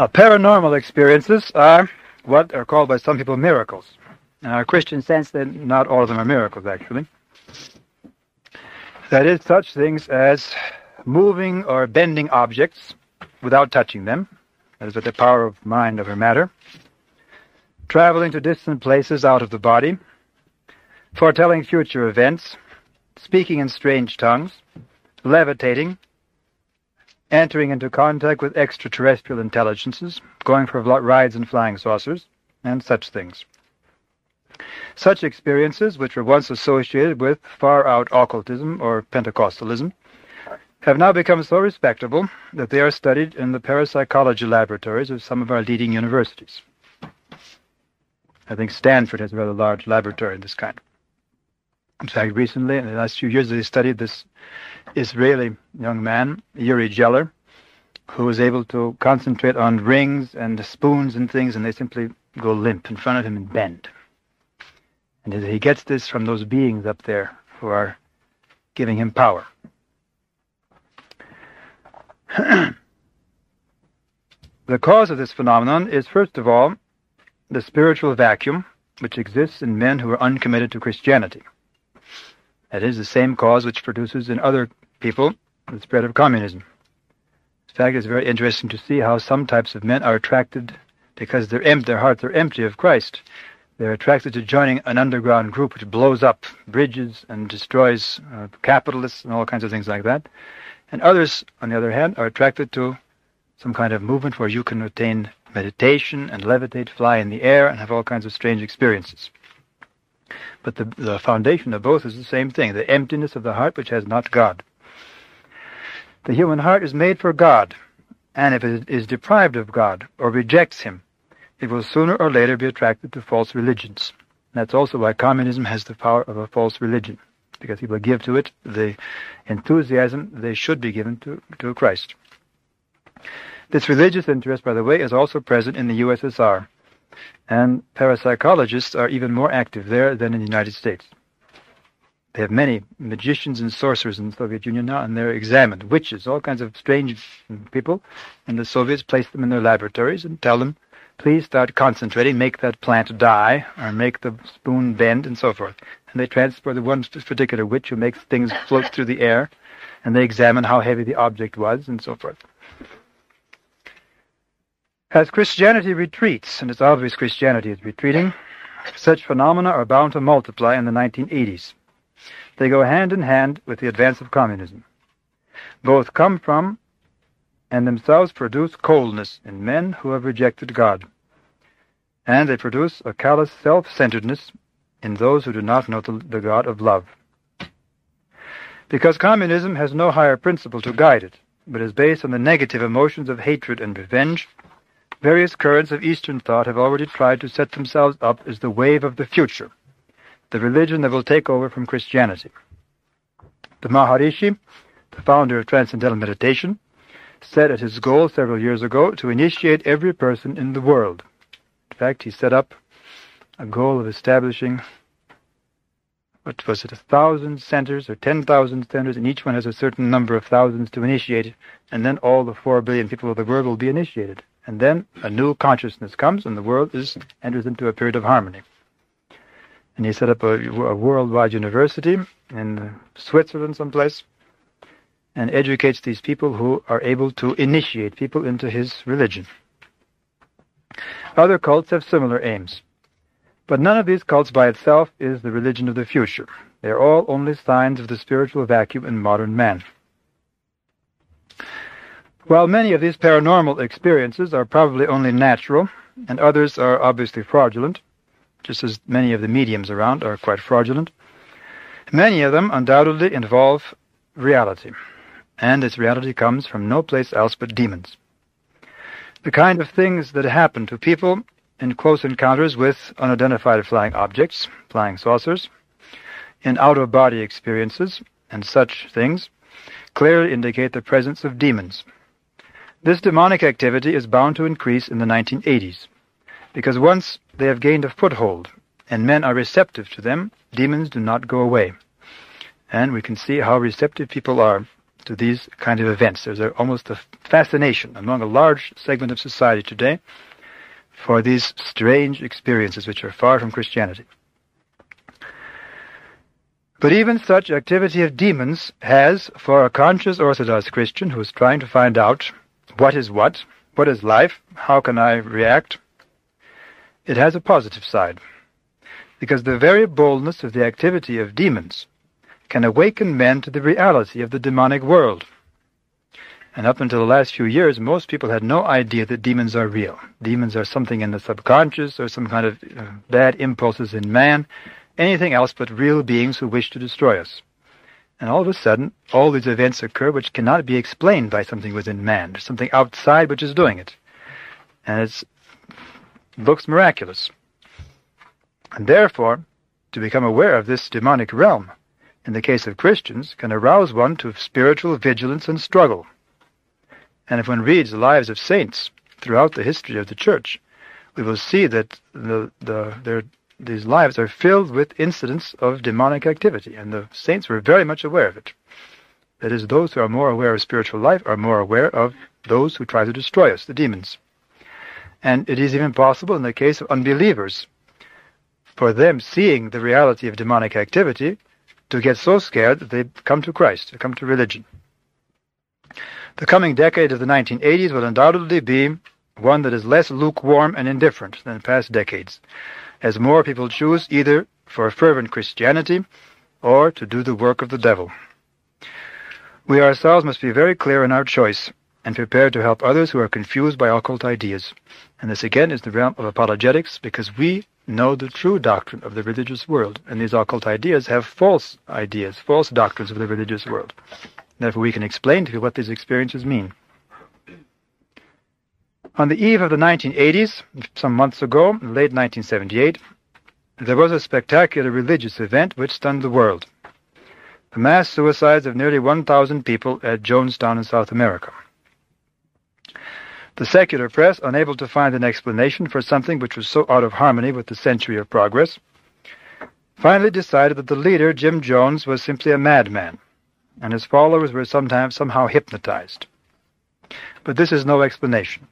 Uh, paranormal experiences are what are called by some people miracles. In our Christian sense, then not all of them are miracles, actually. That is, such things as moving or bending objects without touching them, that is, with the power of mind over matter, traveling to distant places out of the body, foretelling future events, speaking in strange tongues, levitating, entering into contact with extraterrestrial intelligences, going for rides in flying saucers, and such things. Such experiences, which were once associated with far out occultism or Pentecostalism, have now become so respectable that they are studied in the parapsychology laboratories of some of our leading universities. I think Stanford has a rather large laboratory of this kind. In fact, recently, in the last few years, they studied this Israeli young man, Uri Geller, who was able to concentrate on rings and spoons and things, and they simply go limp in front of him and bend. And he gets this from those beings up there who are giving him power. the cause of this phenomenon is, first of all, the spiritual vacuum which exists in men who are uncommitted to Christianity. That is the same cause which produces in other people the spread of communism. In fact, it's very interesting to see how some types of men are attracted because their, em- their hearts are empty of Christ. They're attracted to joining an underground group which blows up bridges and destroys uh, capitalists and all kinds of things like that. And others, on the other hand, are attracted to some kind of movement where you can attain meditation and levitate, fly in the air, and have all kinds of strange experiences. But the, the foundation of both is the same thing the emptiness of the heart which has not God. The human heart is made for God, and if it is deprived of God or rejects Him, it will sooner or later be attracted to false religions. That's also why communism has the power of a false religion, because people give to it the enthusiasm they should be given to, to Christ. This religious interest, by the way, is also present in the USSR, and parapsychologists are even more active there than in the United States. They have many magicians and sorcerers in the Soviet Union now, and they're examined. Witches, all kinds of strange people, and the Soviets place them in their laboratories and tell them, please start concentrating, make that plant die, or make the spoon bend, and so forth. And they transport the one particular witch who makes things float through the air, and they examine how heavy the object was, and so forth. As Christianity retreats, and it's obvious Christianity is retreating, such phenomena are bound to multiply in the 1980s. They go hand in hand with the advance of communism. Both come from and themselves produce coldness in men who have rejected God. And they produce a callous self-centeredness in those who do not know the, the God of love. Because communism has no higher principle to guide it, but is based on the negative emotions of hatred and revenge, Various currents of Eastern thought have already tried to set themselves up as the wave of the future, the religion that will take over from Christianity. The Maharishi, the founder of Transcendental Meditation, set as his goal several years ago to initiate every person in the world. In fact, he set up a goal of establishing, what was it, a thousand centers or ten thousand centers, and each one has a certain number of thousands to initiate, and then all the four billion people of the world will be initiated and then a new consciousness comes, and the world is enters into a period of harmony. And he set up a, a worldwide university in Switzerland, someplace, and educates these people who are able to initiate people into his religion. Other cults have similar aims. But none of these cults by itself is the religion of the future. They are all only signs of the spiritual vacuum in modern man. While many of these paranormal experiences are probably only natural, and others are obviously fraudulent, just as many of the mediums around are quite fraudulent, many of them undoubtedly involve reality, and this reality comes from no place else but demons. The kind of things that happen to people in close encounters with unidentified flying objects, flying saucers, in out-of-body experiences, and such things, clearly indicate the presence of demons, this demonic activity is bound to increase in the 1980s, because once they have gained a foothold and men are receptive to them, demons do not go away. And we can see how receptive people are to these kind of events. There's a, almost a fascination among a large segment of society today for these strange experiences which are far from Christianity. But even such activity of demons has, for a conscious Orthodox Christian who is trying to find out what is what, what is life, how can I react, it has a positive side. Because the very boldness of the activity of demons can awaken men to the reality of the demonic world. And up until the last few years, most people had no idea that demons are real. Demons are something in the subconscious or some kind of uh, bad impulses in man anything else but real beings who wish to destroy us. And all of a sudden, all these events occur which cannot be explained by something within man. There's something outside which is doing it. And it looks miraculous. And therefore, to become aware of this demonic realm, in the case of Christians, can arouse one to spiritual vigilance and struggle. And if one reads the lives of saints throughout the history of the Church, we will see that the, the, their these lives are filled with incidents of demonic activity, and the saints were very much aware of it. That is, those who are more aware of spiritual life are more aware of those who try to destroy us, the demons. And it is even possible in the case of unbelievers for them seeing the reality of demonic activity to get so scared that they come to Christ, to come to religion. The coming decade of the 1980s will undoubtedly be one that is less lukewarm and indifferent than past decades as more people choose either for fervent Christianity or to do the work of the devil. We ourselves must be very clear in our choice and prepared to help others who are confused by occult ideas. And this again is the realm of apologetics because we know the true doctrine of the religious world, and these occult ideas have false ideas, false doctrines of the religious world. Therefore, we can explain to you what these experiences mean. On the eve of the 1980s, some months ago, late 1978, there was a spectacular religious event which stunned the world. The mass suicides of nearly 1,000 people at Jonestown in South America. The secular press, unable to find an explanation for something which was so out of harmony with the century of progress, finally decided that the leader, Jim Jones, was simply a madman, and his followers were sometimes somehow hypnotized. But this is no explanation.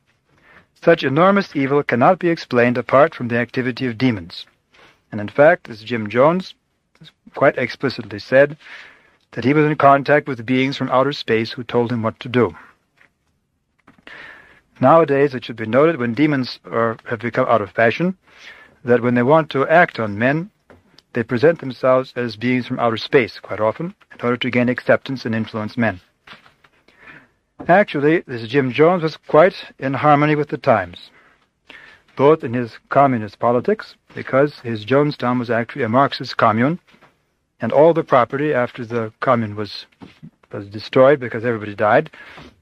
Such enormous evil cannot be explained apart from the activity of demons. And in fact, as Jim Jones quite explicitly said, that he was in contact with beings from outer space who told him what to do. Nowadays, it should be noted when demons are, have become out of fashion, that when they want to act on men, they present themselves as beings from outer space quite often in order to gain acceptance and influence men. Actually, this Jim Jones was quite in harmony with the times, both in his communist politics, because his Jonestown was actually a Marxist commune, and all the property after the commune was was destroyed because everybody died,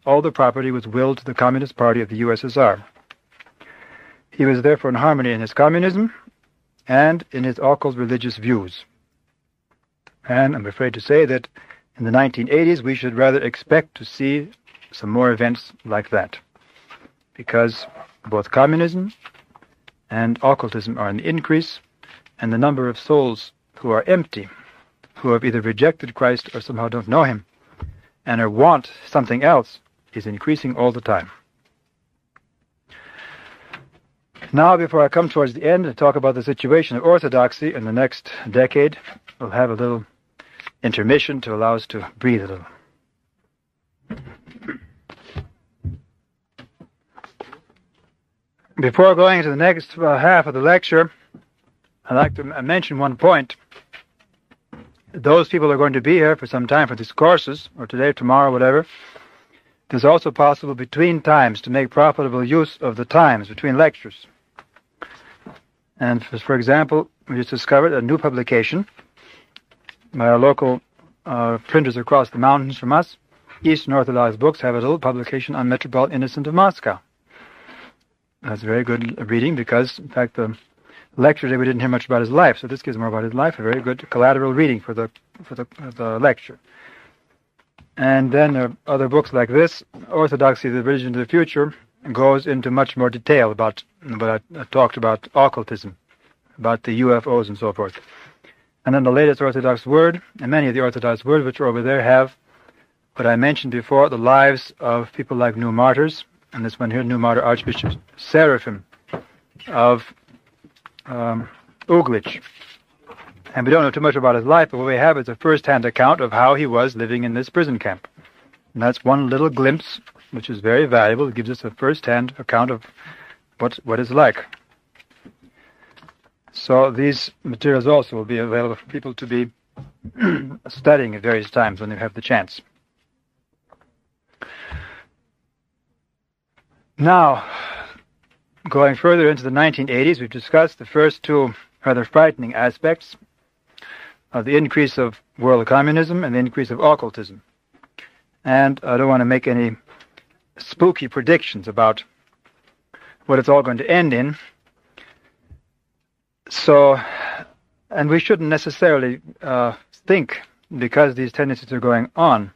all the property was willed to the Communist Party of the USSR. He was therefore in harmony in his communism and in his occult religious views. And I'm afraid to say that in the 1980s we should rather expect to see some more events like that. Because both communism and occultism are in increase, and the number of souls who are empty, who have either rejected Christ or somehow don't know Him, and or want something else, is increasing all the time. Now, before I come towards the end and talk about the situation of orthodoxy in the next decade, we'll have a little intermission to allow us to breathe a little. Before going to the next uh, half of the lecture, I'd like to mention one point. Those people are going to be here for some time for these courses, or today, tomorrow, whatever. It is also possible between times to make profitable use of the times between lectures. And for, for example, we just discovered a new publication by our local uh, printers across the mountains from us. Eastern Orthodox Books have a little publication on Metropolitan Innocent of Moscow. That's very good reading because, in fact, the lecture today we didn't hear much about his life, so this gives more about his life. A very good collateral reading for the for the, the lecture. And then there are other books like this, Orthodoxy, the Religion of the Future, goes into much more detail about what I, I talked about occultism, about the UFOs and so forth. And then the latest Orthodox Word, and many of the Orthodox words which are over there have what I mentioned before, the lives of people like new martyrs, and this one here, new martyr Archbishop Seraphim of um, Uglitch. And we don't know too much about his life, but what we have is a first-hand account of how he was living in this prison camp. And that's one little glimpse, which is very valuable. It gives us a first-hand account of what what it's like. So these materials also will be available for people to be studying at various times when they have the chance. Now, going further into the 1980s, we've discussed the first two rather frightening aspects of the increase of world communism and the increase of occultism. And I don't want to make any spooky predictions about what it's all going to end in. So, and we shouldn't necessarily uh, think, because these tendencies are going on,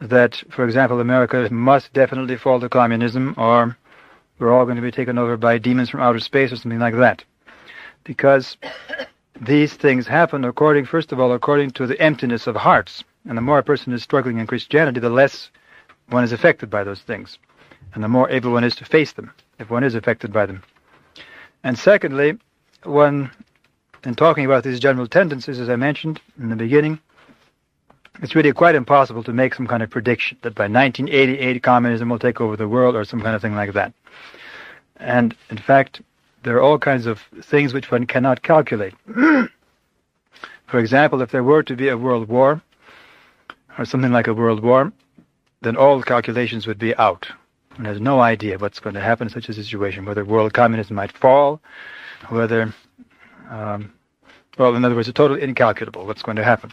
that, for example, America must definitely fall to communism or we're all going to be taken over by demons from outer space or something like that. Because these things happen according, first of all, according to the emptiness of hearts. And the more a person is struggling in Christianity, the less one is affected by those things. And the more able one is to face them, if one is affected by them. And secondly, one, in talking about these general tendencies, as I mentioned in the beginning, it's really quite impossible to make some kind of prediction that by 1988 communism will take over the world or some kind of thing like that. And in fact, there are all kinds of things which one cannot calculate. For example, if there were to be a world war, or something like a world war, then all calculations would be out. And there's no idea what's going to happen in such a situation, whether world communism might fall, whether, um, well, in other words, it's totally incalculable what's going to happen.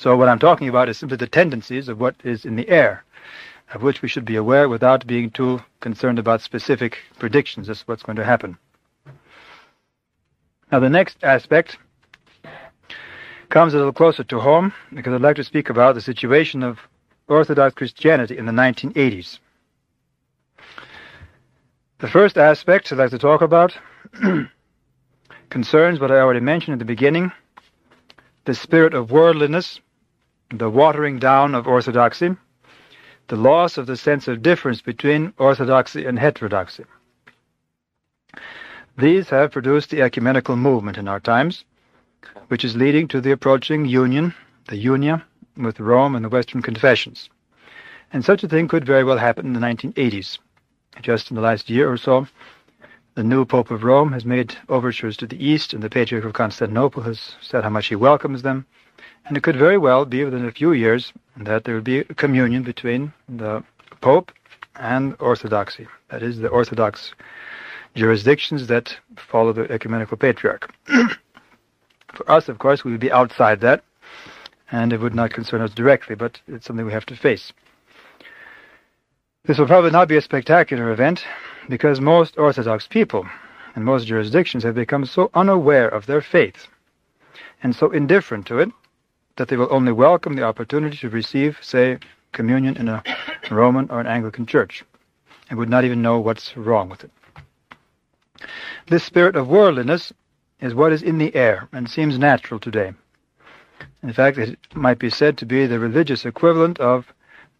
So what I'm talking about is simply the tendencies of what is in the air, of which we should be aware without being too concerned about specific predictions as to what's going to happen. Now the next aspect comes a little closer to home because I'd like to speak about the situation of Orthodox Christianity in the 1980s. The first aspect I'd like to talk about concerns what I already mentioned at the beginning, the spirit of worldliness the watering down of orthodoxy, the loss of the sense of difference between orthodoxy and heterodoxy. These have produced the ecumenical movement in our times, which is leading to the approaching union, the unia, with Rome and the Western confessions. And such a thing could very well happen in the 1980s. Just in the last year or so, the new Pope of Rome has made overtures to the East, and the Patriarch of Constantinople has said how much he welcomes them. And it could very well be within a few years that there will be a communion between the Pope and Orthodoxy. That is, the Orthodox jurisdictions that follow the ecumenical patriarch. For us, of course, we would be outside that, and it would not concern us directly, but it's something we have to face. This will probably not be a spectacular event, because most Orthodox people in most jurisdictions have become so unaware of their faith and so indifferent to it that they will only welcome the opportunity to receive, say, communion in a Roman or an Anglican church, and would not even know what's wrong with it. This spirit of worldliness is what is in the air and seems natural today. In fact, it might be said to be the religious equivalent of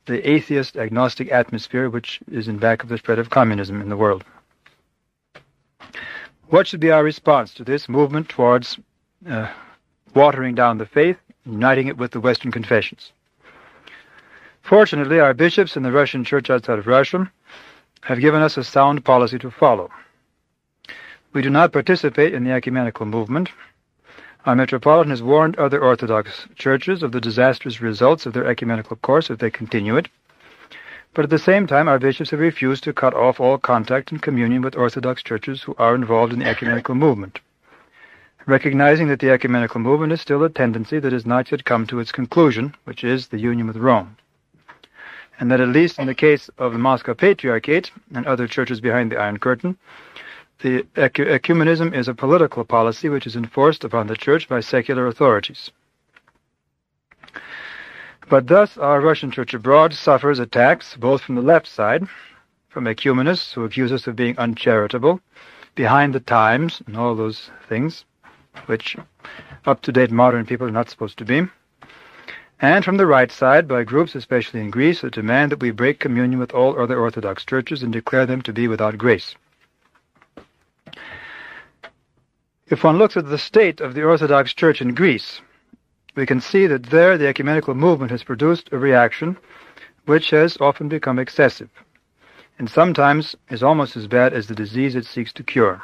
the atheist agnostic atmosphere which is in back of the spread of communism in the world. What should be our response to this movement towards uh, watering down the faith uniting it with the Western confessions. Fortunately, our bishops in the Russian Church outside of Russia have given us a sound policy to follow. We do not participate in the ecumenical movement. Our Metropolitan has warned other Orthodox churches of the disastrous results of their ecumenical course if they continue it. But at the same time, our bishops have refused to cut off all contact and communion with Orthodox churches who are involved in the ecumenical movement recognizing that the ecumenical movement is still a tendency that has not yet come to its conclusion, which is the union with Rome. And that at least in the case of the Moscow Patriarchate and other churches behind the Iron Curtain, the ecumenism is a political policy which is enforced upon the church by secular authorities. But thus our Russian church abroad suffers attacks both from the left side, from ecumenists who accuse us of being uncharitable, behind the times, and all those things, which up-to-date modern people are not supposed to be. and from the right side by groups, especially in Greece, that demand that we break communion with all other Orthodox churches and declare them to be without grace. If one looks at the state of the Orthodox Church in Greece, we can see that there the ecumenical movement has produced a reaction which has often become excessive, and sometimes is almost as bad as the disease it seeks to cure.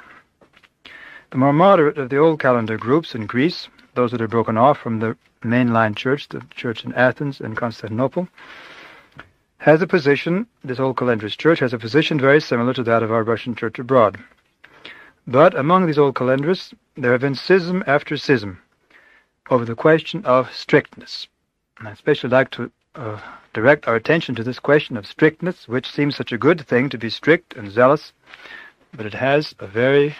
The more moderate of the old calendar groups in Greece, those that are broken off from the mainline church, the church in Athens and Constantinople, has a position, this old calendrist church has a position very similar to that of our Russian church abroad. But among these old calendrists, there have been schism after schism over the question of strictness. And I especially like to uh, direct our attention to this question of strictness, which seems such a good thing to be strict and zealous, but it has a very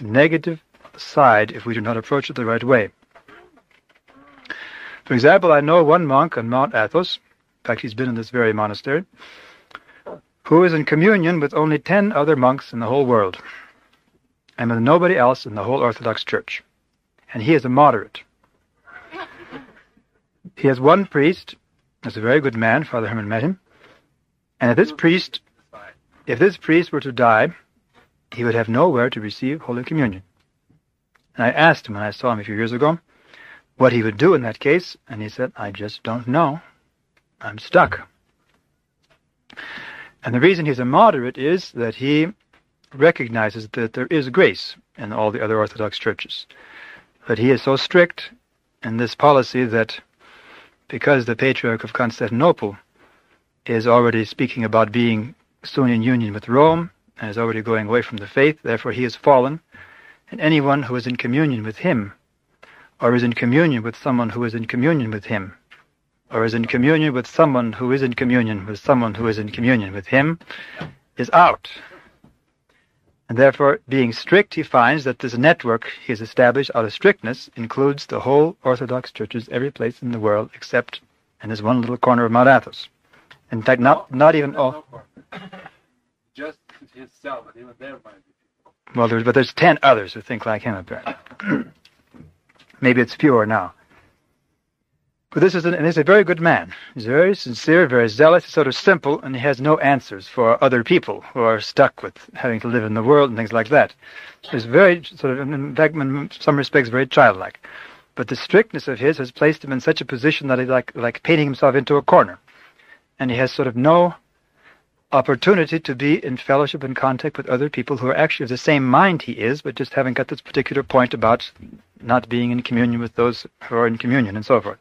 negative side if we do not approach it the right way. For example, I know one monk on Mount Athos, in fact, he's been in this very monastery, who is in communion with only ten other monks in the whole world, and with nobody else in the whole Orthodox Church. And he is a moderate. He has one priest, that's a very good man, Father Herman met him, and if this priest, if this priest were to die, he would have nowhere to receive Holy Communion. And I asked him when I saw him a few years ago what he would do in that case, and he said, I just don't know. I'm stuck. And the reason he's a moderate is that he recognizes that there is grace in all the other Orthodox churches. But he is so strict in this policy that because the Patriarch of Constantinople is already speaking about being soon in union with Rome and is already going away from the faith, therefore he is fallen, and anyone who is in communion with him, or is in communion with someone who is in communion with him, or is in communion with someone who is in communion with someone who is in communion with him, is out. And therefore, being strict, he finds that this network he has established out of strictness includes the whole Orthodox churches, every place in the world, except in this one little corner of Mount Athos. In fact, not not even all. Just himself, but even there might be Well, there's, but there's ten others who think like him, apparently. Maybe it's fewer now. But this is, an, and he's a very good man. He's very sincere, very zealous, sort of simple, and he has no answers for other people who are stuck with having to live in the world and things like that. He's very sort of, in fact, in some respects, very childlike. But the strictness of his has placed him in such a position that he's like, like painting himself into a corner. And he has sort of no opportunity to be in fellowship and contact with other people who are actually of the same mind he is, but just haven't got this particular point about not being in communion with those who are in communion and so forth.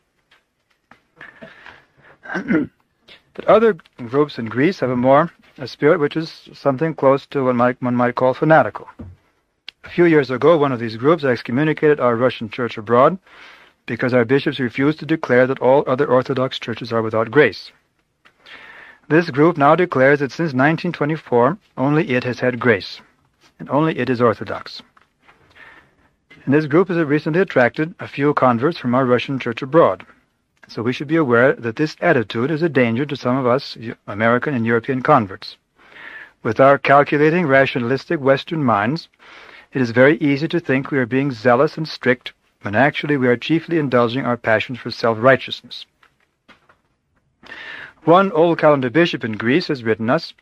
but other groups in Greece have a more a spirit which is something close to what might, one might call fanatical. A few years ago, one of these groups excommunicated our Russian church abroad because our bishops refused to declare that all other Orthodox churches are without grace. This group now declares that since 1924, only it has had grace, and only it is Orthodox. And this group has recently attracted a few converts from our Russian church abroad. So we should be aware that this attitude is a danger to some of us American and European converts. With our calculating, rationalistic Western minds, it is very easy to think we are being zealous and strict when actually we are chiefly indulging our passions for self-righteousness. One old calendar bishop in Greece has written us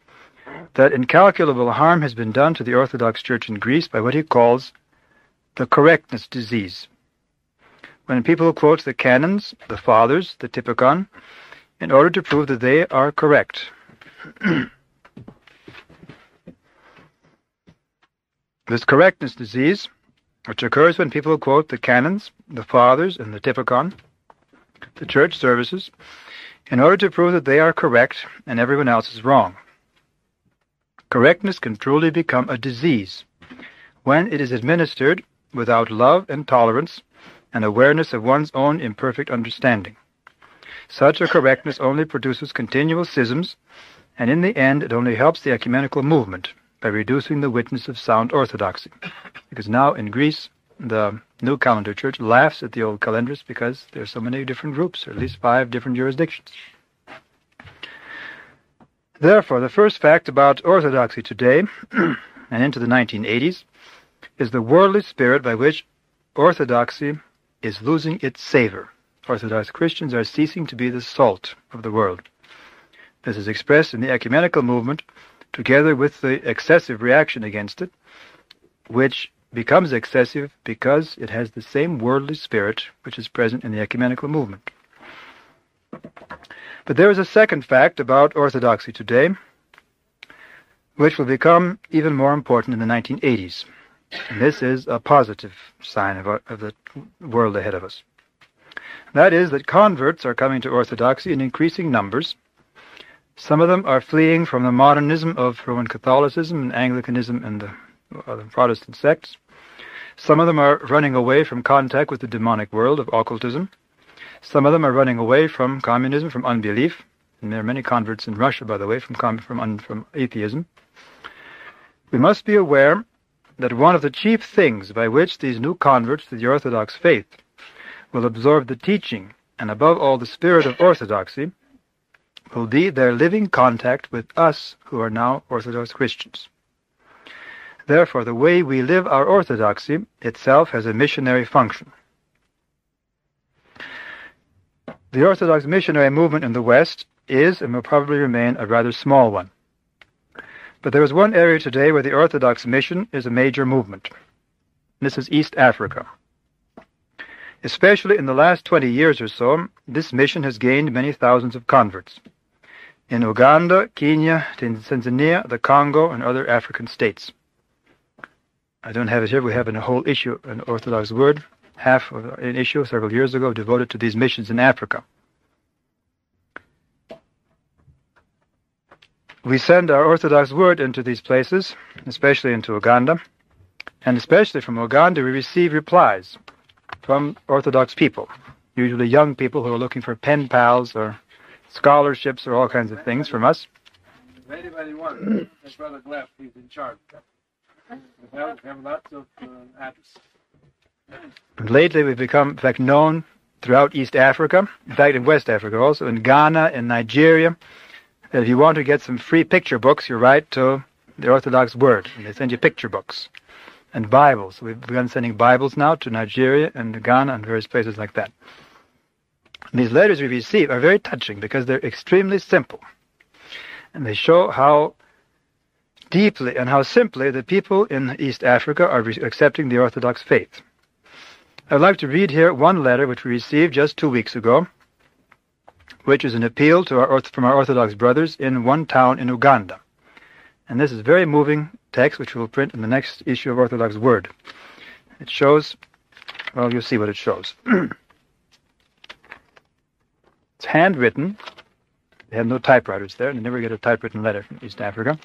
that incalculable harm has been done to the Orthodox Church in Greece by what he calls the correctness disease when people quote the canons, the fathers, the typicon, in order to prove that they are correct. this correctness disease, which occurs when people quote the canons, the fathers, and the typicon, the church services, in order to prove that they are correct and everyone else is wrong. Correctness can truly become a disease when it is administered without love and tolerance and awareness of one's own imperfect understanding. Such a correctness only produces continual schisms, and in the end it only helps the ecumenical movement by reducing the witness of sound orthodoxy. Because now in Greece, the new calendar church laughs at the old calendars because there are so many different groups, or at least five different jurisdictions. Therefore, the first fact about orthodoxy today and into the 1980s is the worldly spirit by which orthodoxy is losing its savor. Orthodox Christians are ceasing to be the salt of the world. This is expressed in the ecumenical movement, together with the excessive reaction against it, which becomes excessive because it has the same worldly spirit which is present in the ecumenical movement. But there is a second fact about orthodoxy today, which will become even more important in the 1980s. And this is a positive sign of, our, of the world ahead of us. That is that converts are coming to orthodoxy in increasing numbers. Some of them are fleeing from the modernism of Roman Catholicism and Anglicanism and the other Protestant sects. Some of them are running away from contact with the demonic world of occultism. Some of them are running away from communism, from unbelief. And there are many converts in Russia, by the way, from, from, from atheism. We must be aware that one of the chief things by which these new converts to the Orthodox faith will absorb the teaching and above all the spirit of orthodoxy will be their living contact with us who are now Orthodox Christians. Therefore, the way we live our orthodoxy itself has a missionary function. The Orthodox missionary movement in the West is and will probably remain a rather small one. But there is one area today where the Orthodox mission is a major movement. This is East Africa. Especially in the last 20 years or so, this mission has gained many thousands of converts. In Uganda, Kenya, Tanzania, the Congo, and other African states. I don't have it here. We have a whole issue, an Orthodox word, half of an issue several years ago devoted to these missions in Africa. We send our Orthodox word into these places, especially into Uganda, and especially from Uganda we receive replies from Orthodox people, usually young people who are looking for pen pals or scholarships or all kinds of things from us. If anybody wants, my brother he's in charge. We have, lots of addresses. And lately we've become, in fact, known throughout East Africa, in fact, in West Africa also, in Ghana, in Nigeria. If you want to get some free picture books, you write to the Orthodox Word, and they send you picture books and Bibles. We've begun sending Bibles now to Nigeria and Ghana and various places like that. And these letters we receive are very touching because they're extremely simple. And they show how deeply and how simply the people in East Africa are re- accepting the Orthodox faith. I'd like to read here one letter which we received just two weeks ago, which is an appeal our, from our Orthodox brothers in one town in Uganda. And this is a very moving text which we'll print in the next issue of Orthodox Word. It shows, well, you'll see what it shows. it's handwritten. They have no typewriters there, and they never get a typewritten letter from East Africa.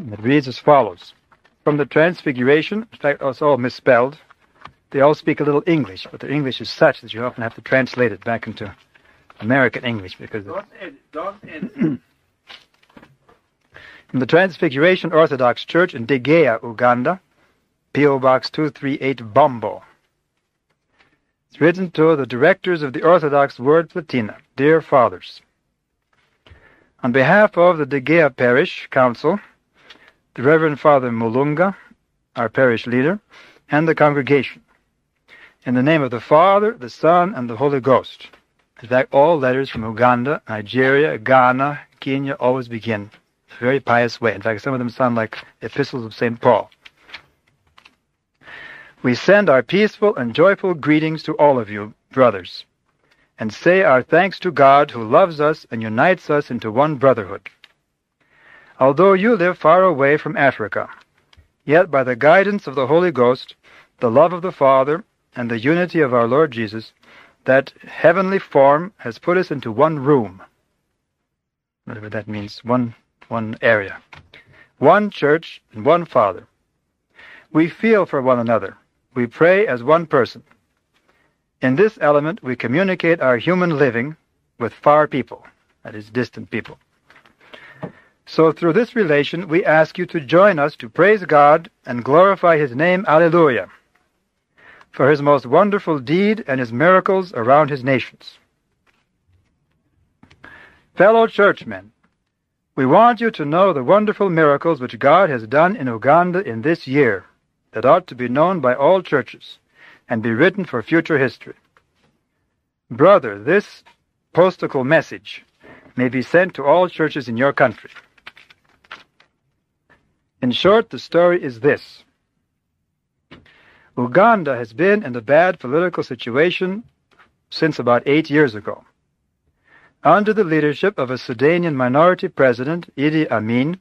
And it reads as follows. From the Transfiguration, in fact, it's all misspelled. They all speak a little English, but their English is such that you often have to translate it back into American English because Don't edit. Don't edit. from the Transfiguration Orthodox Church in Degea, Uganda, P.O. Box 238, Bombo. It's written to the directors of the Orthodox Word Platina, Dear Fathers. On behalf of the Degea Parish Council, the Reverend Father Mulunga, our parish leader, and the congregation, in the name of the Father, the Son, and the Holy Ghost. In fact, all letters from Uganda, Nigeria, Ghana, Kenya always begin a very pious way. In fact, some of them sound like epistles of St. Paul. We send our peaceful and joyful greetings to all of you, brothers, and say our thanks to God who loves us and unites us into one brotherhood. Although you live far away from Africa, yet by the guidance of the Holy Ghost, the love of the Father, and the unity of our Lord Jesus, that heavenly form has put us into one room. Whatever that means, one one area. One church and one Father. We feel for one another. We pray as one person. In this element, we communicate our human living with far people, that is, distant people. So through this relation, we ask you to join us to praise God and glorify His name, Alleluia, for His most wonderful deed and His miracles around His nations. Fellow churchmen, we want you to know the wonderful miracles which God has done in Uganda in this year that ought to be known by all churches, and be written for future history. Brother, this postal message may be sent to all churches in your country. In short, the story is this. Uganda has been in a bad political situation since about eight years ago. Under the leadership of a Sudanian minority president, Idi Amin,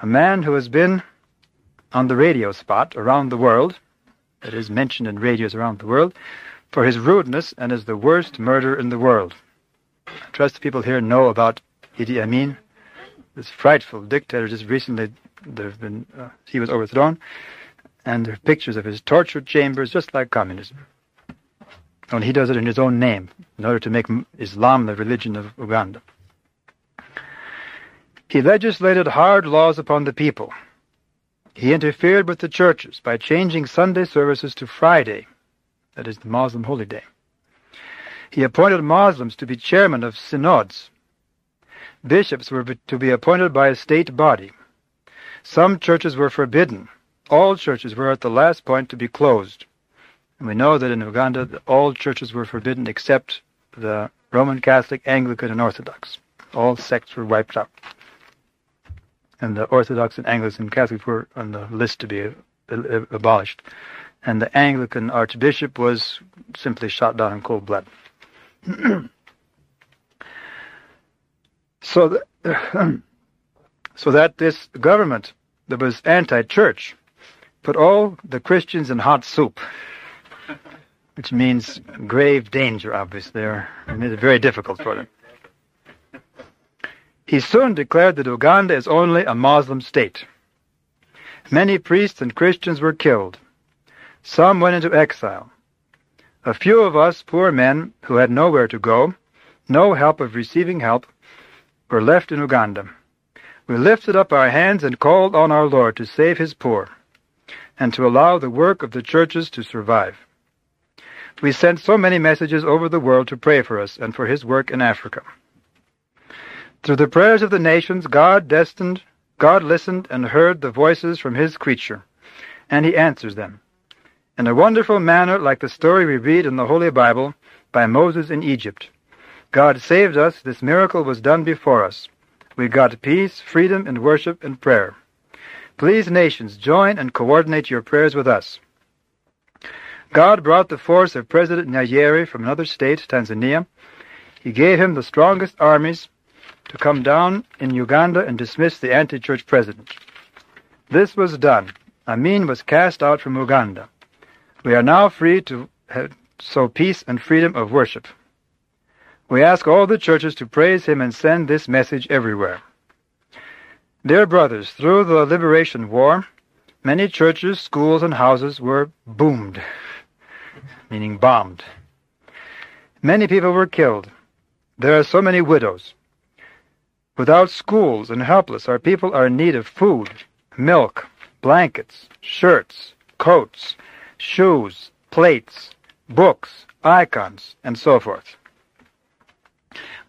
a man who has been on the radio spot around the world, that is mentioned in radios around the world, for his rudeness and is the worst murderer in the world. I trust the people here know about Idi Amin, this frightful dictator. Just recently, there have been uh, he was overthrown, and there are pictures of his torture chambers, just like communism. And he does it in his own name, in order to make Islam the religion of Uganda. He legislated hard laws upon the people. He interfered with the churches by changing Sunday services to Friday, that is the Muslim holy day. He appointed Muslims to be chairmen of synods. Bishops were to be appointed by a state body. Some churches were forbidden. All churches were at the last point to be closed. And we know that in Uganda, all churches were forbidden except the Roman Catholic, Anglican, and Orthodox. All sects were wiped out. And the Orthodox and Anglican Catholics were on the list to be uh, uh, abolished. And the Anglican Archbishop was simply shot down in cold blood. so, that, so that this government that was anti-church put all the Christians in hot soup, which means grave danger, obviously. It made it very difficult for them. He soon declared that Uganda is only a Muslim state. Many priests and Christians were killed. Some went into exile. A few of us poor men who had nowhere to go, no help of receiving help, were left in Uganda. We lifted up our hands and called on our Lord to save his poor and to allow the work of the churches to survive. We sent so many messages over the world to pray for us and for his work in Africa. Through the prayers of the nations, God destined, God listened and heard the voices from his creature, and he answers them. In a wonderful manner, like the story we read in the Holy Bible by Moses in Egypt. God saved us, this miracle was done before us. We got peace, freedom, and worship and prayer. Please, nations, join and coordinate your prayers with us. God brought the force of President Nyerere from another state, Tanzania. He gave him the strongest armies to come down in Uganda and dismiss the anti-church president. This was done. Amin was cast out from Uganda. We are now free to sow peace and freedom of worship. We ask all the churches to praise him and send this message everywhere. Dear brothers, through the liberation war, many churches, schools, and houses were boomed, meaning bombed. Many people were killed. There are so many widows. Without schools and helpless, our people are in need of food, milk, blankets, shirts, coats, shoes, plates, books, icons, and so forth.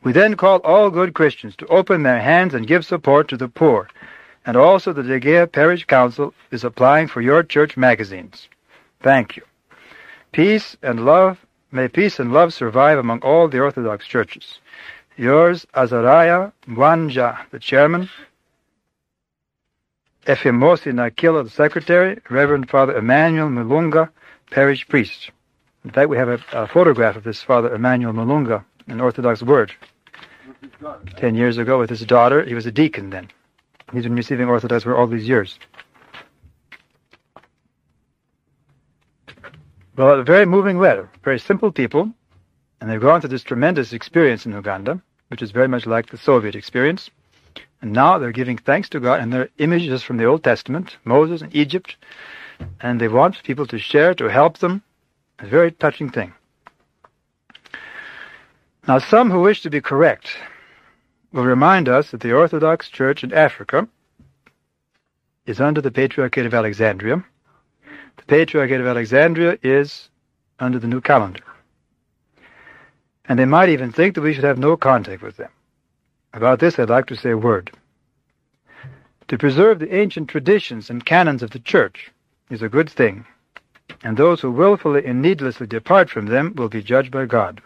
We then call all good Christians to open their hands and give support to the poor, and also the Degea Parish Council is applying for your church magazines. Thank you. Peace and love, may peace and love survive among all the Orthodox churches. Yours, Azariah Mwanja, the chairman, Efemosi Nakila, the secretary, Reverend Father Emmanuel Mulunga, parish priest. In fact, we have a, a photograph of this Father Emmanuel Mulunga, an Orthodox word. Ten years ago with his daughter. He was a deacon then. He's been receiving Orthodox for all these years. Well, a very moving letter. Very simple people. And they've gone through this tremendous experience in Uganda, which is very much like the Soviet experience. And now they're giving thanks to God, and they're images from the Old Testament, Moses and Egypt, and they want people to share, to help them. A very touching thing. Now, some who wish to be correct will remind us that the Orthodox Church in Africa is under the Patriarchate of Alexandria. The Patriarchate of Alexandria is under the new calendar. And they might even think that we should have no contact with them. About this, I'd like to say a word. To preserve the ancient traditions and canons of the Church is a good thing. and those who wilfully and needlessly depart from them will be judged by God.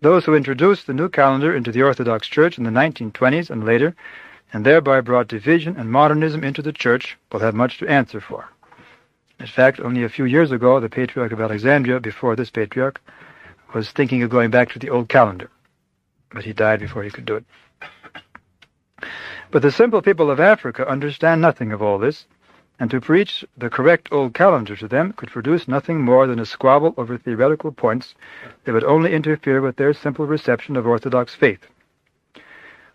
Those who introduced the new calendar into the Orthodox Church in the 1920s and later, and thereby brought division and modernism into the Church, will have much to answer for. In fact, only a few years ago, the Patriarch of Alexandria, before this Patriarch, was thinking of going back to the old calendar, but he died before he could do it. But the simple people of Africa understand nothing of all this, and to preach the correct old calendar to them could produce nothing more than a squabble over theoretical points that would only interfere with their simple reception of Orthodox faith.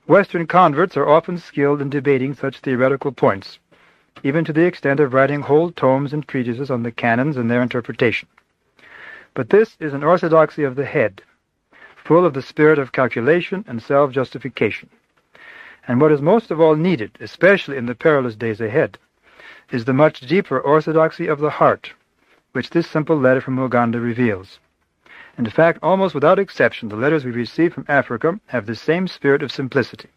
Western converts are often skilled in debating such theoretical points, even to the extent of writing whole tomes and treatises on the canons and their interpretation. But this is an orthodoxy of the head, full of the spirit of calculation and self-justification. And what is most of all needed, especially in the perilous days ahead, is the much deeper orthodoxy of the heart, which this simple letter from Uganda reveals. In fact, almost without exception, the letters we receive from Africa have the same spirit of simplicity.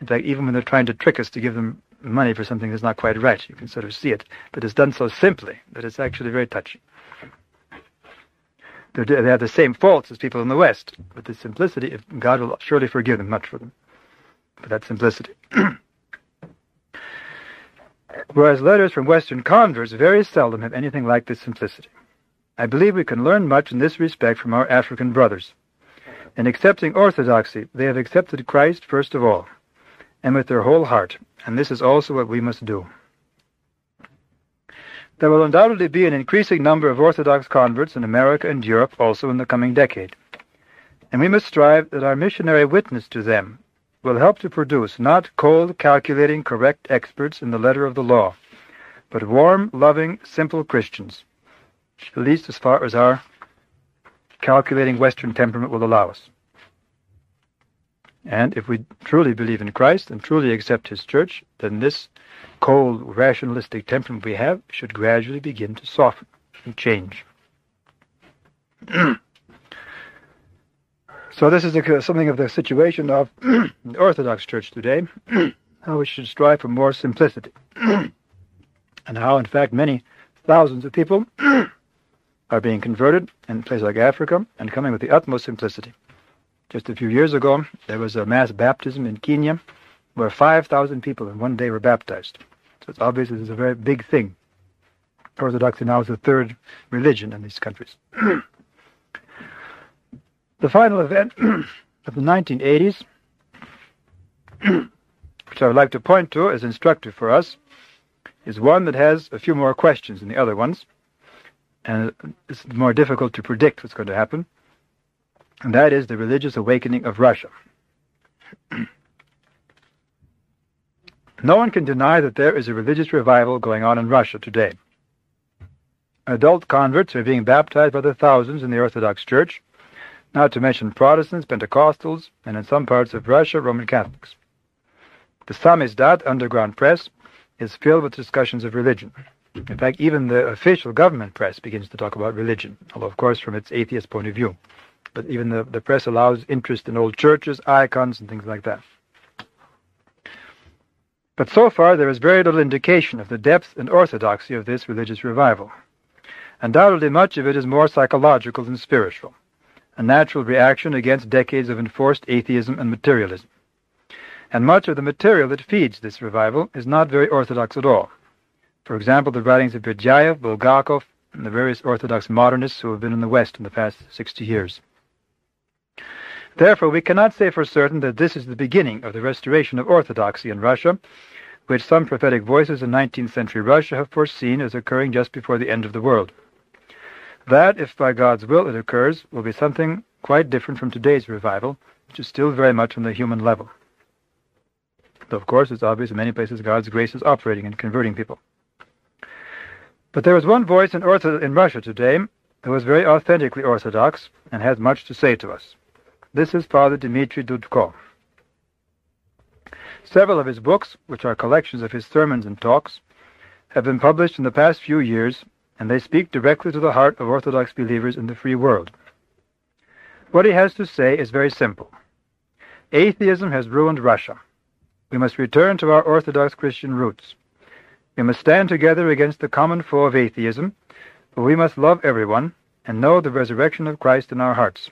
In fact, even when they're trying to trick us to give them money for something that's not quite right, you can sort of see it. But it's done so simply that it's actually very touching. They have the same faults as people in the West, but the simplicity, God will surely forgive them much for them, for that simplicity. whereas letters from Western converts very seldom have anything like this simplicity. I believe we can learn much in this respect from our African brothers. In accepting orthodoxy, they have accepted Christ first of all, and with their whole heart, and this is also what we must do. There will undoubtedly be an increasing number of Orthodox converts in America and Europe also in the coming decade, and we must strive that our missionary witness to them will help to produce not cold, calculating, correct experts in the letter of the law, but warm, loving, simple Christians, at least as far as our calculating Western temperament will allow us. And if we truly believe in Christ and truly accept His church, then this cold, rationalistic temperament we have should gradually begin to soften and change. So this is a, something of the situation of the Orthodox Church today, how we should strive for more simplicity, and how, in fact, many thousands of people are being converted in places like Africa and coming with the utmost simplicity. Just a few years ago, there was a mass baptism in Kenya where 5,000 people in one day were baptized. So it's obvious this is a very big thing. Orthodoxy now is the third religion in these countries. The final event of the 1980s, which I would like to point to as instructive for us, is one that has a few more questions than the other ones, and it's more difficult to predict what's going to happen, and that is the religious awakening of Russia. no one can deny that there is a religious revival going on in Russia today. Adult converts are being baptized by the thousands in the Orthodox Church, not to mention Protestants, Pentecostals, and in some parts of Russia, Roman Catholics. The Samizdat underground press is filled with discussions of religion. In fact, even the official government press begins to talk about religion, although, of course, from its atheist point of view. But even the, the press allows interest in old churches, icons, and things like that. But so far, there is very little indication of the depth and orthodoxy of this religious revival. Undoubtedly, much of it is more psychological than spiritual a natural reaction against decades of enforced atheism and materialism. And much of the material that feeds this revival is not very orthodox at all. For example, the writings of Berdyaev, Bulgakov, and the various orthodox modernists who have been in the West in the past 60 years. Therefore, we cannot say for certain that this is the beginning of the restoration of orthodoxy in Russia, which some prophetic voices in 19th century Russia have foreseen as occurring just before the end of the world. That, if by God's will it occurs, will be something quite different from today's revival, which is still very much on the human level. Though, of course, it's obvious in many places God's grace is operating and converting people. But there is one voice in, Ortho- in Russia today who is very authentically Orthodox and has much to say to us. This is Father Dmitry Dudko. Several of his books, which are collections of his sermons and talks, have been published in the past few years and they speak directly to the heart of Orthodox believers in the free world. What he has to say is very simple. Atheism has ruined Russia. We must return to our Orthodox Christian roots. We must stand together against the common foe of atheism, But we must love everyone and know the resurrection of Christ in our hearts.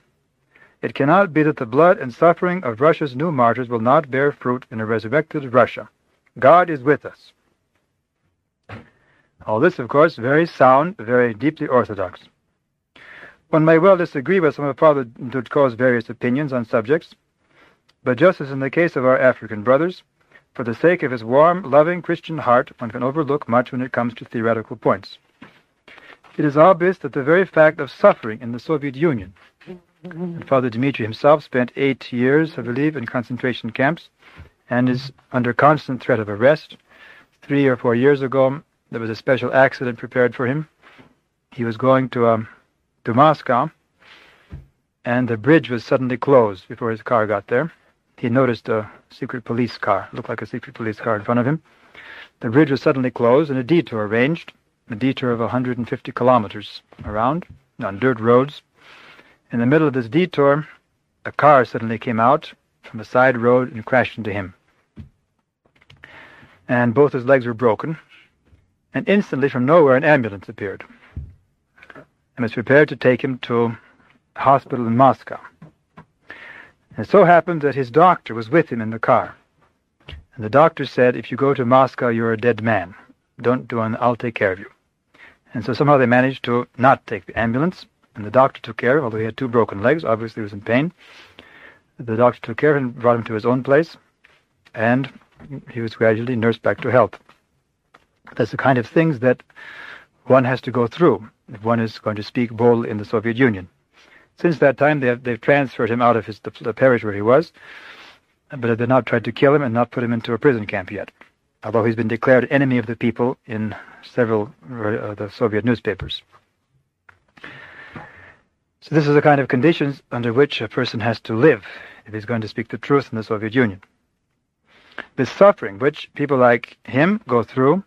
It cannot be that the blood and suffering of Russia's new martyrs will not bear fruit in a resurrected Russia. God is with us. All this, of course, very sound, very deeply orthodox. One may well disagree with some of Father Dudko's various opinions on subjects, but just as in the case of our African brothers, for the sake of his warm, loving Christian heart, one can overlook much when it comes to theoretical points. It is obvious that the very fact of suffering in the Soviet Union, and Father Dmitri himself spent eight years, I believe, in concentration camps, and is under constant threat of arrest. Three or four years ago, there was a special accident prepared for him. He was going to um, to Moscow, and the bridge was suddenly closed before his car got there. He noticed a secret police car, looked like a secret police car in front of him. The bridge was suddenly closed and a detour arranged, a detour of 150 kilometers around on dirt roads. In the middle of this detour, a car suddenly came out from a side road and crashed into him. And both his legs were broken, and instantly from nowhere an ambulance appeared and was prepared to take him to a hospital in Moscow. It so happened that his doctor was with him in the car. And the doctor said, if you go to Moscow, you're a dead man. Don't do it, I'll take care of you. And so somehow they managed to not take the ambulance, and the doctor took care of him, although he had two broken legs, obviously he was in pain. The doctor took care of him, brought him to his own place, and he was gradually nursed back to health. That's the kind of things that one has to go through if one is going to speak boldly in the Soviet Union. Since that time, they have, they've transferred him out of his, the, the parish where he was, but they've not tried to kill him and not put him into a prison camp yet, although he's been declared enemy of the people in several uh, the Soviet newspapers. So this is the kind of conditions under which a person has to live if he's going to speak the truth in the Soviet Union. This suffering, which people like him go through,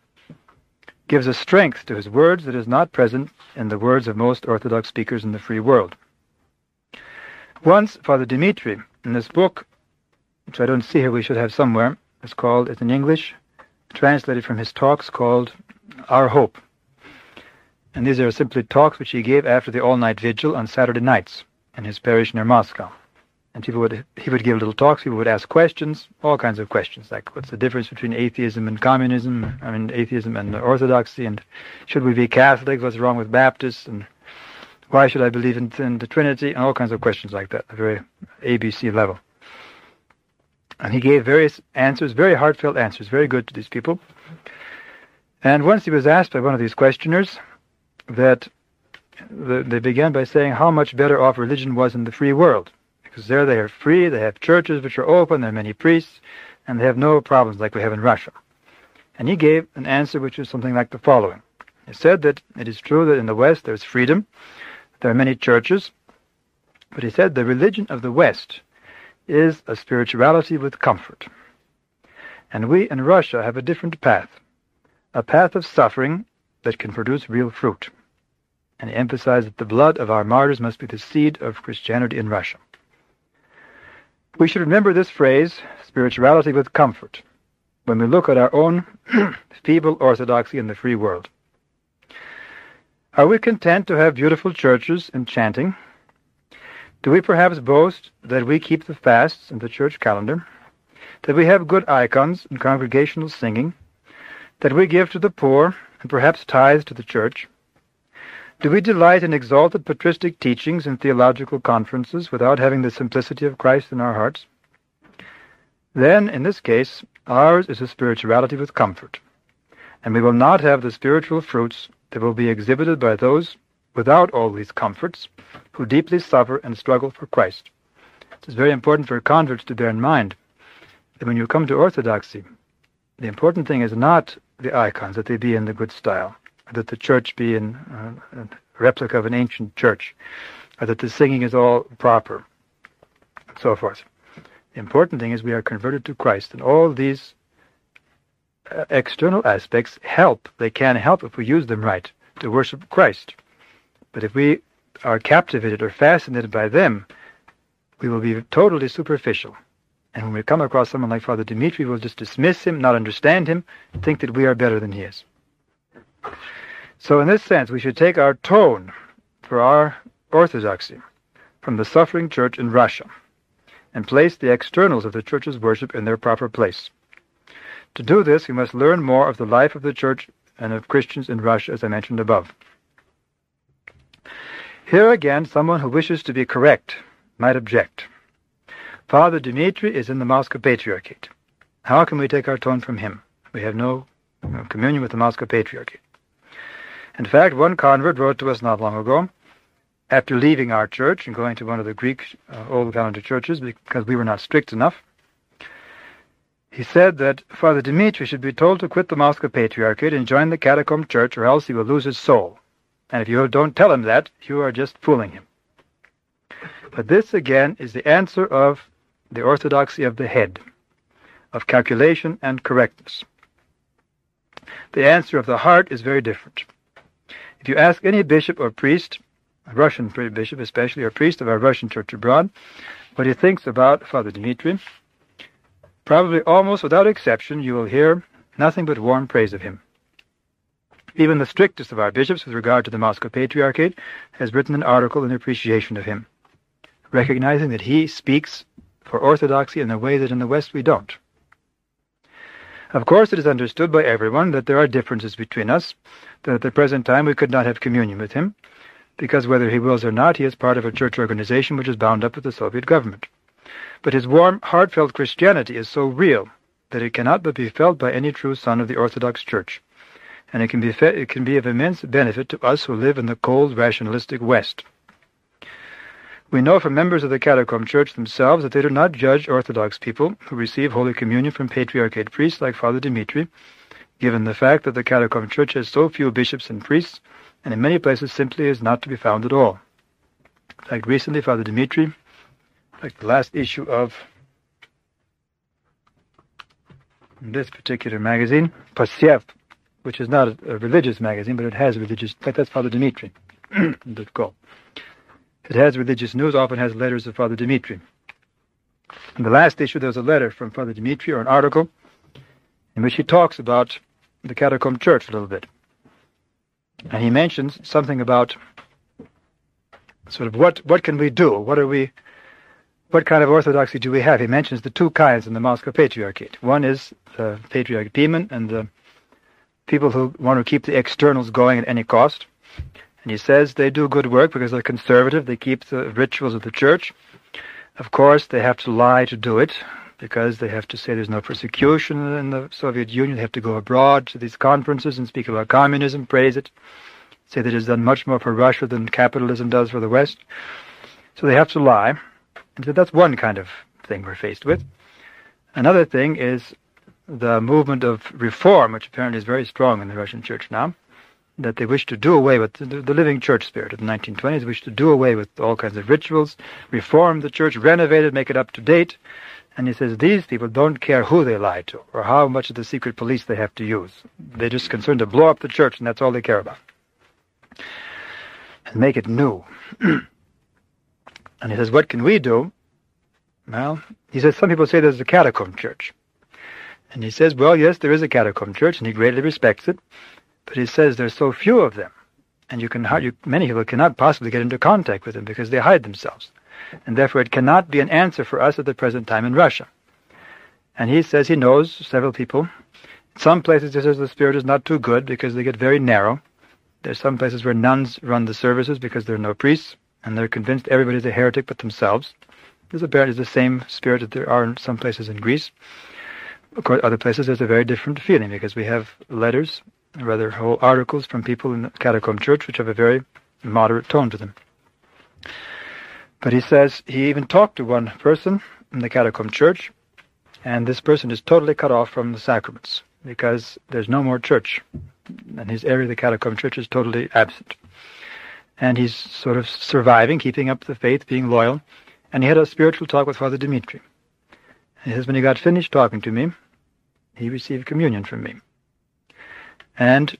gives a strength to his words that is not present in the words of most Orthodox speakers in the free world. Once, Father Dimitri, in this book, which I don't see here, we should have somewhere, it's called, it's in English, translated from his talks called Our Hope. And these are simply talks which he gave after the all-night vigil on Saturday nights in his parish near Moscow and people would he would give little talks. People would ask questions, all kinds of questions, like what's the difference between atheism and communism? I mean, atheism and orthodoxy, and should we be Catholics? What's wrong with Baptists? And why should I believe in, in the Trinity? And all kinds of questions like that, a very ABC level. And he gave various answers, very heartfelt answers, very good to these people. And once he was asked by one of these questioners that the, they began by saying how much better off religion was in the free world because there they are free, they have churches which are open, there are many priests, and they have no problems like we have in Russia. And he gave an answer which is something like the following. He said that it is true that in the West there's freedom, there are many churches, but he said the religion of the West is a spirituality with comfort. And we in Russia have a different path, a path of suffering that can produce real fruit. And he emphasized that the blood of our martyrs must be the seed of Christianity in Russia. We should remember this phrase, spirituality with comfort, when we look at our own feeble orthodoxy in the free world. Are we content to have beautiful churches and chanting? Do we perhaps boast that we keep the fasts and the church calendar? That we have good icons and congregational singing? That we give to the poor and perhaps tithe to the church? Do we delight in exalted patristic teachings and theological conferences without having the simplicity of Christ in our hearts? Then, in this case, ours is a spirituality with comfort, and we will not have the spiritual fruits that will be exhibited by those without all these comforts who deeply suffer and struggle for Christ. It is very important for converts to bear in mind that when you come to orthodoxy, the important thing is not the icons, that they be in the good style that the church be uh, a replica of an ancient church, or that the singing is all proper, and so forth. The important thing is we are converted to Christ, and all these uh, external aspects help. They can help if we use them right to worship Christ. But if we are captivated or fascinated by them, we will be totally superficial. And when we come across someone like Father Dimitri, we'll just dismiss him, not understand him, think that we are better than he is. So in this sense, we should take our tone for our orthodoxy from the suffering church in Russia and place the externals of the church's worship in their proper place. To do this, we must learn more of the life of the church and of Christians in Russia, as I mentioned above. Here again, someone who wishes to be correct might object. Father Dmitri is in the Moscow Patriarchate. How can we take our tone from him? We have no communion with the Moscow Patriarchate. In fact, one convert wrote to us not long ago, after leaving our church and going to one of the Greek uh, Old Calendar churches because we were not strict enough. He said that Father Dimitri should be told to quit the Moscow Patriarchate and join the Catacomb Church, or else he will lose his soul. And if you don't tell him that, you are just fooling him. But this, again, is the answer of the orthodoxy of the head, of calculation and correctness. The answer of the heart is very different. If you ask any bishop or priest, a Russian bishop especially, or priest of our Russian church abroad, what he thinks about Father Dmitri, probably almost without exception you will hear nothing but warm praise of him. Even the strictest of our bishops with regard to the Moscow Patriarchate has written an article in appreciation of him, recognizing that he speaks for orthodoxy in a way that in the West we don't. Of course, it is understood by everyone that there are differences between us, that at the present time we could not have communion with him, because whether he wills or not, he is part of a church organization which is bound up with the Soviet government. But his warm, heartfelt Christianity is so real that it cannot but be felt by any true son of the Orthodox Church, and it can be, fe- it can be of immense benefit to us who live in the cold, rationalistic West. We know from members of the Catacomb Church themselves that they do not judge Orthodox people who receive Holy Communion from Patriarchate priests like Father Dmitri, given the fact that the Catacomb Church has so few bishops and priests, and in many places simply is not to be found at all. Fact, recently Father Dmitri, like the last issue of this particular magazine, Posev, which is not a, religious magazine, but it has religious. That's Father called. It has religious news. Often has letters of Father Dmitri. In the last issue, there was a letter from Father Dmitri, or an article, in which he talks about the Catacomb Church a little bit, and he mentions something about sort of what what can we do? What are we? What kind of orthodoxy do we have? He mentions the two kinds in the Moscow Patriarchate. One is the Patriarch Pimen and the people who want to keep the externals going at any cost. And he says they do good work because they're conservative. They keep the rituals of the church. Of course, they have to lie to do it because they have to say there's no persecution in the Soviet Union. They have to go abroad to these conferences and speak about communism, praise it, say that it's done much more for Russia than capitalism does for the West. So they have to lie. And so that's one kind of thing we're faced with. Another thing is the movement of reform, which apparently is very strong in the Russian church now, that they wish to do away with the, the living church spirit of the 1920s, wish to do away with all kinds of rituals, reform the church, renovate it, make it up to date. And he says these people don't care who they lie to or how much of the secret police they have to use. They're just concerned to blow up the church, and that's all they care about. And make it new. And he says, what can we do? Well, he says, some people say there's a catacomb church. And he says, well, yes, there is a catacomb church, and he greatly respects it. But he says there's so few of them, and you can you, many people cannot possibly get into contact with them because they hide themselves. And therefore it cannot be an answer for us at the present time in Russia. And he says he knows several people. Some places he says the spirit is not too good because they get very narrow. There's some places where nuns run the services because there are no priests and they're convinced everybody's a heretic but themselves. There's apparently is the same spirit that there are in some places in Greece. Of course, other places there's a very different feeling because we have letters, rather whole articles from people in the Catacomb Church which have a very moderate tone to them. But he says he even talked to one person in the Catacomb Church, and this person is totally cut off from the sacraments because there's no more church. And his area, the Catacomb Church is totally absent and he's sort of surviving, keeping up the faith, being loyal. And he had a spiritual talk with Father Dmitri. And he says, when he got finished talking to me, he received communion from me. And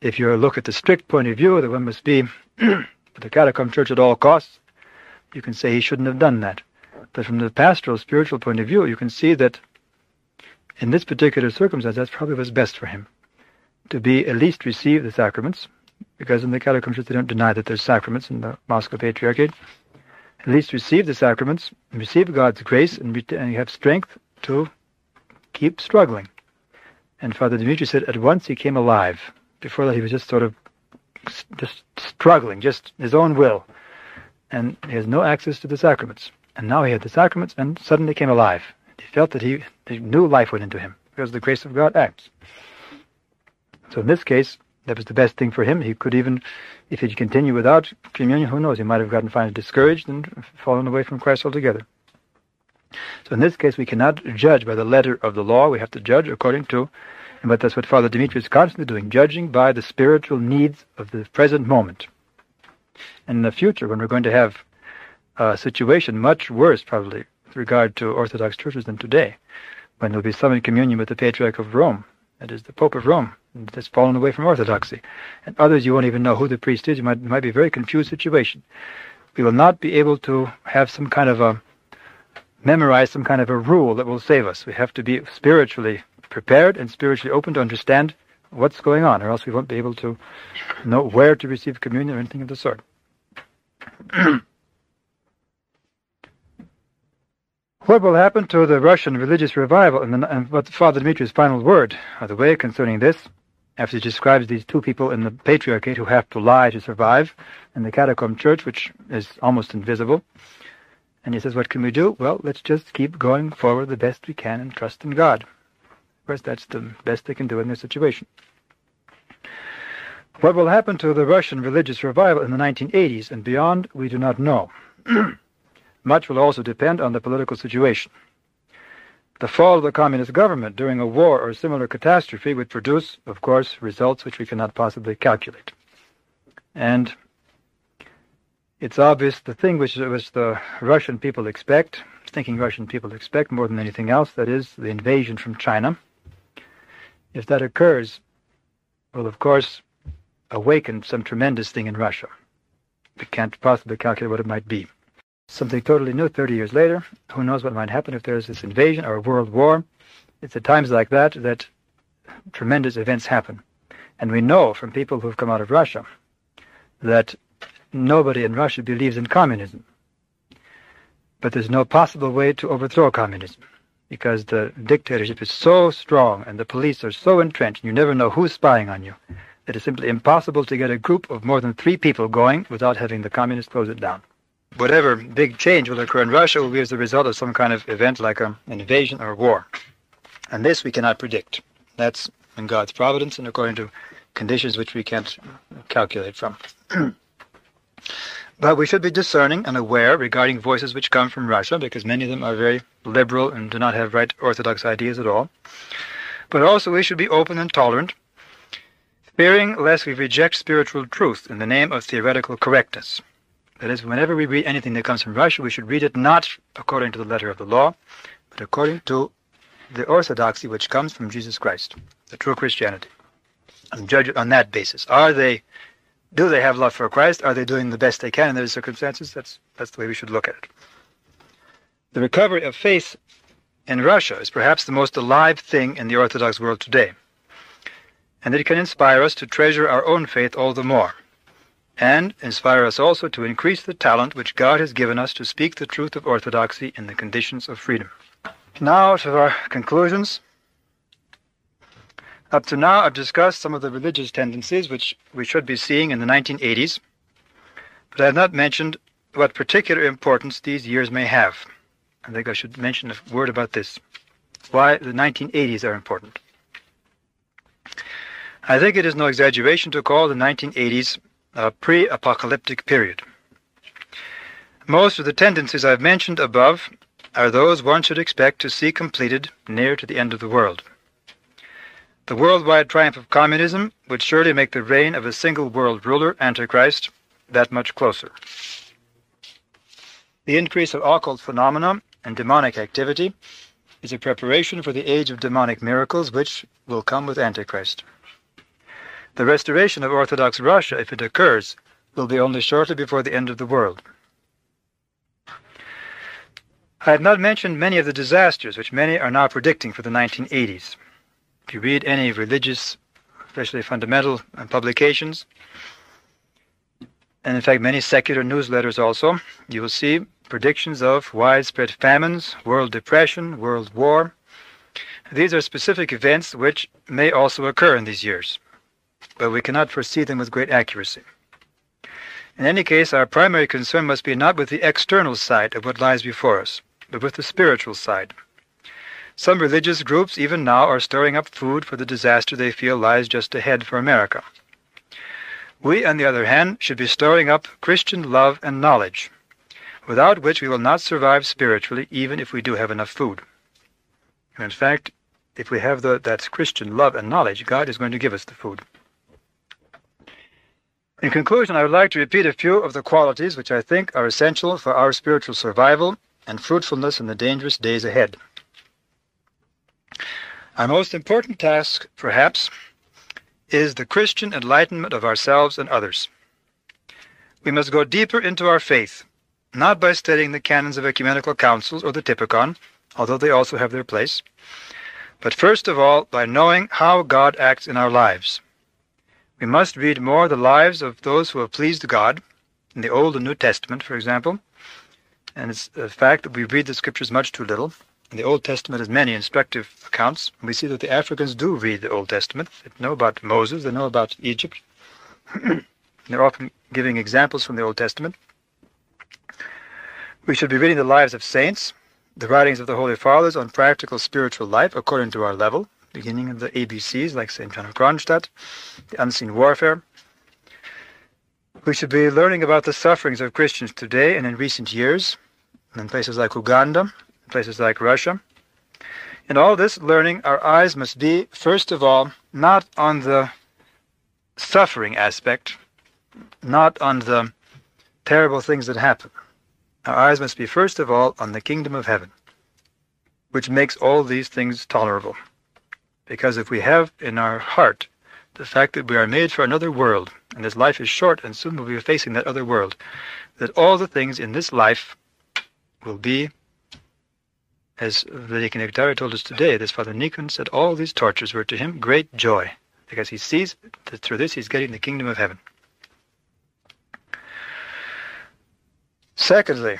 if you look at the strict point of view that one must be for the catacomb church at all costs, you can say he shouldn't have done that. But from the pastoral, spiritual point of view, you can see that in this particular circumstance, that's probably what's best for him to be at least receive the sacraments, because in the Catacomb Church they don't deny that there's sacraments in the Moscow Patriarchate. At least receive the sacraments, receive God's grace, and, ret- and have strength to keep struggling. And Father Dimitri said at once he came alive. Before that he was just sort of just struggling, just his own will. And he has no access to the sacraments. And now he had the sacraments and suddenly came alive. He felt that he, new life went into him because the grace of God acts. So in this case, that was the best thing for him. He could even, if he'd continued without communion, who knows, he might have gotten finally discouraged and fallen away from Christ altogether. So in this case, we cannot judge by the letter of the law. We have to judge according to, and but that's what Father Dimitri is constantly doing, judging by the spiritual needs of the present moment. In the future, when we're going to have a situation much worse, probably, with regard to Orthodox churches than today, when there'll be some in communion with the Patriarch of Rome, that is the Pope of Rome, that's fallen away from Orthodoxy. And others, you won't even know who the priest is. You might, it might be a very confused situation. We will not be able to have some kind of a memorize some kind of a rule that will save us. We have to be spiritually prepared and spiritually open to understand what's going on, or else we won't be able to know where to receive communion or anything of the sort. what will happen to the Russian religious revival, and, the, and what Father Dmitri's final word of the way concerning this, after he describes these two people in the Patriarchate who have to lie to survive, and the Catacomb Church, which is almost invisible. And he says, what can we do? Well, let's just keep going forward the best we can and trust in God. Of course, that's the best they can do in this situation. What will happen to the Russian religious revival in the 1980s and beyond, we do not know. Much will also depend on the political situation. The fall of the communist government during a war or similar catastrophe would produce, of course, results which we cannot possibly calculate. And it's obvious the thing which, which the Russian people expect, thinking Russian people expect more than anything else, that is the invasion from China. If that occurs, well, of course awaken some tremendous thing in Russia. We can't possibly calculate what it might be. Something totally new 30 years later. Who knows what might happen if there's this invasion or a world war. It's at times like that that tremendous events happen. And we know from people who've come out of Russia that nobody in Russia believes in communism. But there's no possible way to overthrow communism because the dictatorship is so strong and the police are so entrenched and you never know who's spying on you that it's simply impossible to get a group of more than three people going without having the communists close it down. Whatever big change will occur in Russia will be as a result of some kind of event like a, an invasion or a war. And this we cannot predict. That's in God's providence and according to conditions which we can't calculate from. But we should be discerning and aware regarding voices which come from Russia, because many of them are very liberal and do not have right orthodox ideas at all. But also we should be open and tolerant, fearing lest we reject spiritual truth in the name of theoretical correctness. That is, whenever we read anything that comes from Russia, we should read it not according to the letter of the law, but according to the orthodoxy which comes from Jesus Christ, the true Christianity, and judge it on that basis. Are they do they have love for Christ? Are they doing the best they can in those circumstances? That's that's the way we should look at it. The recovery of faith in Russia is perhaps the most alive thing in the Orthodox world today. And it can inspire us to treasure our own faith all the more, and inspire us also to increase the talent which God has given us to speak the truth of orthodoxy in the conditions of freedom. Now to our conclusions. Up to now, I've discussed some of the religious tendencies which we should be seeing in the 1980s, but I have not mentioned what particular importance these years may have. I think I should mention a word about this. Why the 1980s are important. I think it is no exaggeration to call the 1980s a pre apocalyptic period. Most of the tendencies I've mentioned above are those one should expect to see completed near to the end of the world. The worldwide triumph of communism would surely make the reign of a single world ruler, Antichrist, that much closer. The increase of occult phenomena and demonic activity is a preparation for the age of demonic miracles which will come with Antichrist. The restoration of Orthodox Russia, if it occurs, will be only shortly before the end of the world. I have not mentioned many of the disasters which many are now predicting for the 1980s. If you read any religious especially fundamental uh, publications, and in fact many secular newsletters also, you will see predictions of widespread famines, world depression, world war. These are specific events which may also occur in these years, but we cannot foresee them with great accuracy. In any case, our primary concern must be not with the external side of what lies before us, but with the spiritual side. Some religious groups even now are storing up food for the disaster they feel lies just ahead for America. We, on the other hand, should be storing up Christian love and knowledge, without which we will not survive spiritually even if we do have enough food. And in fact, if we have the, that Christian love and knowledge, God is going to give us the food. In conclusion, I would like to repeat a few of the qualities which I think are essential for our spiritual survival and fruitfulness in the dangerous days ahead. Our most important task, perhaps, is the Christian enlightenment of ourselves and others. We must go deeper into our faith, not by studying the canons of ecumenical councils or the Typicon, although they also have their place, but first of all by knowing how God acts in our lives. We must read more the lives of those who have pleased God, in the Old and New Testament, for example, and it's a fact that we read the scriptures much too little. And the Old Testament has many instructive accounts. We see that the Africans do read the Old Testament. They know about Moses, they know about Egypt. They're often giving examples from the Old Testament. We should be reading the lives of saints, the writings of the Holy Fathers on practical spiritual life according to our level, beginning of the ABCs like St. John of Kronstadt, the unseen warfare. We should be learning about the sufferings of Christians today and in recent years, in places like Uganda, places like Russia. In all this learning, our eyes must be, first of all, not on the suffering aspect, not on the terrible things that happen. Our eyes must be, first of all, on the kingdom of heaven, which makes all these things tolerable. Because if we have in our heart the fact that we are made for another world, and this life is short, and soon we'll be facing that other world, that all the things in this life will be, as Vladika Nektary told us today, this Father Nikon said all these tortures were to him great joy, because he sees that through this he's getting the kingdom of heaven. Secondly,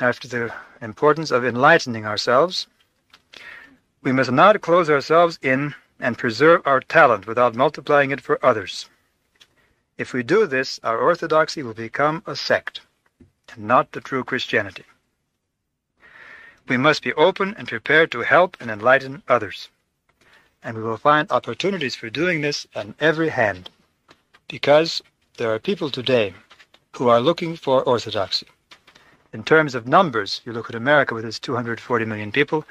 after the importance of enlightening ourselves, we must not close ourselves in and preserve our talent without multiplying it for others. If we do this, our orthodoxy will become a sect, and not the true Christianity. We must be open and prepared to help and enlighten others. And we will find opportunities for doing this on every hand, because there are people today who are looking for orthodoxy. In terms of numbers, you look at America with its 240 million people,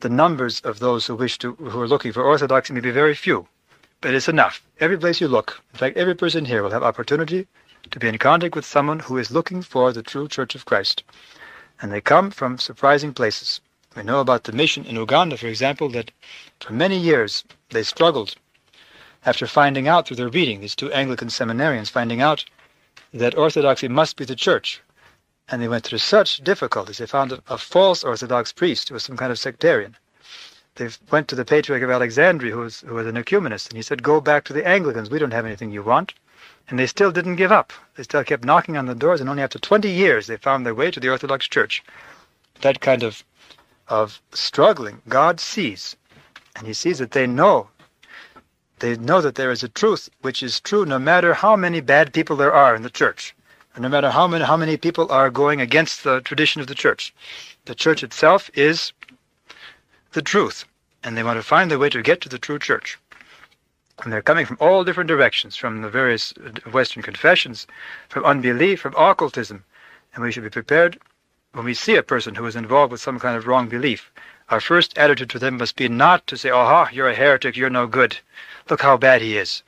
the numbers of those who wish to who are looking for orthodoxy may be very few, but it's enough. Every place you look, in fact, every person here will have opportunity to be in contact with someone who is looking for the true Church of Christ and they come from surprising places. We know about the mission in Uganda, for example, that for many years they struggled after finding out through their reading, these two Anglican seminarians finding out that orthodoxy must be the church. And they went through such difficulties. They found a, false Orthodox priest who was some kind of sectarian. They went to the Patriarch of Alexandria, who was, who was an ecumenist, and he said, Go back to the Anglicans. We don't have anything you want. And they still didn't give up. They still kept knocking on the doors, and only after 20 years they found their way to the Orthodox Church. That kind of, of struggling, God sees. And He sees that they know. They know that there is a truth which is true no matter how many bad people there are in the church, no matter how many, how many people are going against the tradition of the church. The church itself is the truth, and they want to find their way to get to the true church. And they're coming from all different directions, from the various uh, Western confessions, from unbelief, from occultism. And we should be prepared when we see a person who is involved with some kind of wrong belief. Our first attitude to them must be not to say, aha, you're a heretic, you're no good. Look how bad he is.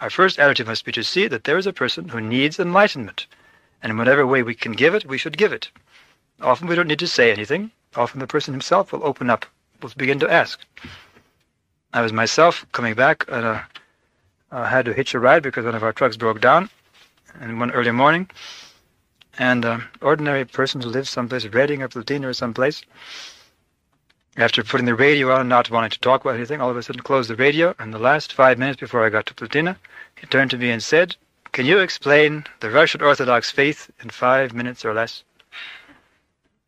Our first attitude must be to see that there is a person who needs enlightenment. And in whatever way we can give it, we should give it. Often we don't need to say anything. Often the person himself will open up, will begin to ask. I was myself coming back and uh, I had to hitch a ride because one of our trucks broke down in one early morning. And uh, ordinary person who lives someplace, Reading or Platina or someplace, After putting the radio on and not wanting to talk about anything, all of a sudden closed the radio, and the last five minutes before I got to Platina, he turned to me and said, Can you explain the Russian Orthodox faith in five minutes or less?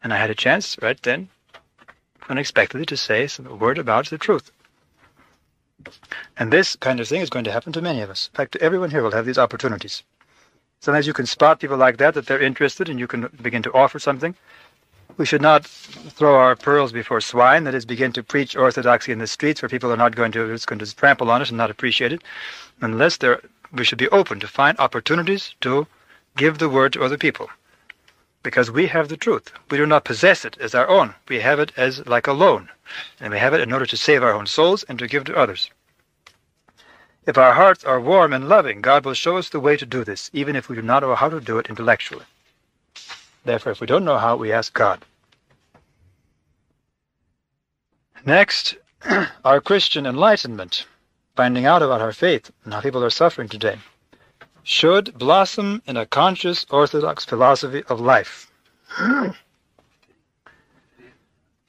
And I had a chance right then, unexpectedly, to say some word about the truth. And this kind of thing is going to happen to many of us. In fact, everyone here will have these opportunities. Sometimes you can spot people like that, that they're interested, and you can begin to offer something. We should not throw our pearls before swine, that is, begin to preach orthodoxy in the streets where people are not going to, just going to trample on it and not appreciate it, unless there, we should be open to find opportunities to give the word to other people. Because we have the truth. We do not possess it as our own. We have it as like a loan. And we have it in order to save our own souls and to give to others. If our hearts are warm and loving, God will show us the way to do this, even if we do not know how to do it intellectually. Therefore, if we don't know how, we ask God. Next, our Christian enlightenment, finding out about our faith and how people are suffering today, should blossom in a conscious Orthodox philosophy of life.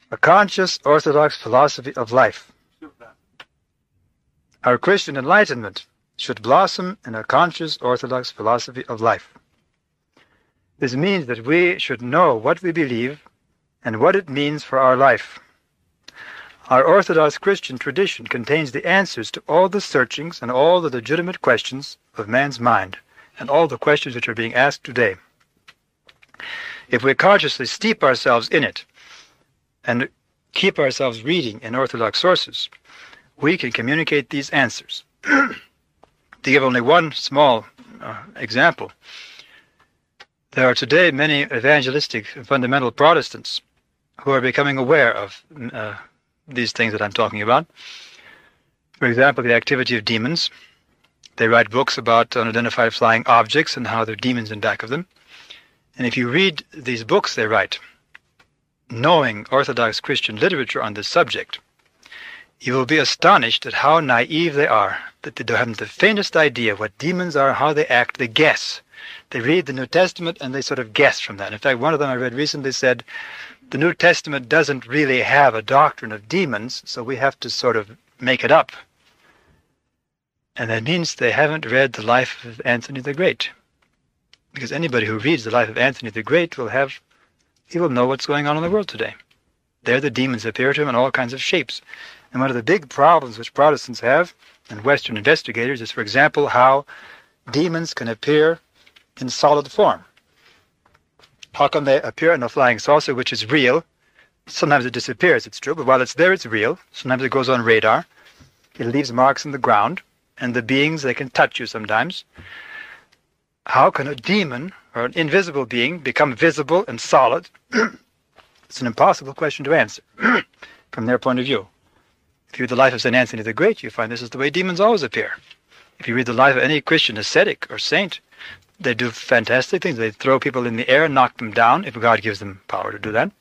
a conscious Orthodox philosophy of life. Our Christian enlightenment should blossom in a conscious Orthodox philosophy of life. This means that we should know what we believe and what it means for our life. Our Orthodox Christian tradition contains the answers to all the searchings and all the legitimate questions of man's mind and all the questions which are being asked today. If we consciously steep ourselves in it and keep ourselves reading in Orthodox sources, we can communicate these answers. to give only one small uh, example, there are today many evangelistic fundamental Protestants who are becoming aware of uh, these things that I'm talking about. For example, the activity of demons. They write books about unidentified flying objects and how there are demons in back of them. And if you read these books they write, knowing Orthodox Christian literature on this subject, you will be astonished at how naive they are, that they don't have the faintest idea what demons are, how they act, they guess. They read the New Testament and they sort of guess from that. In fact, one of them I read recently said, the New Testament doesn't really have a doctrine of demons, so we have to sort of make it up. And that means they haven't read the life of Anthony the Great. Because anybody who reads the life of Anthony the Great will have, he will know what's going on in the world today. There the demons appear to him in all kinds of shapes. And one of the big problems which Protestants have, and Western investigators, is, for example, how demons can appear in solid form. How come they appear in a flying saucer, which is real? Sometimes it disappears, it's true, but while it's there, it's real. Sometimes it goes on radar. It leaves marks in the ground, and the beings, they can touch you sometimes. How can a demon or an invisible being become visible and solid? it's an impossible question to answer from their point of view. If you read the life of St. Anthony the Great, you find this is the way demons always appear. If you read the life of any Christian ascetic or saint, they do fantastic things. They throw people in the air and knock them down if God gives them power to do that.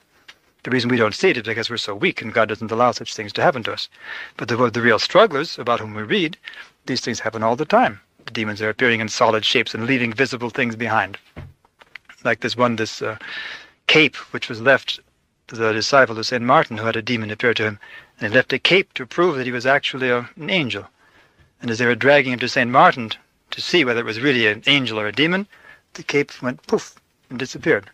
The reason we don't see it is because we're so weak and God doesn't allow such things to happen to us. But the, the real strugglers about whom we read, these things happen all the time. The demons are appearing in solid shapes and leaving visible things behind. Like this one, this uh, cape, which was left to the disciple of St. Martin who had a demon appear to him. And he left a cape to prove that he was actually a, an angel. And as they were dragging him to St. Martin to see whether it was really an angel or a demon, the cape went poof and disappeared.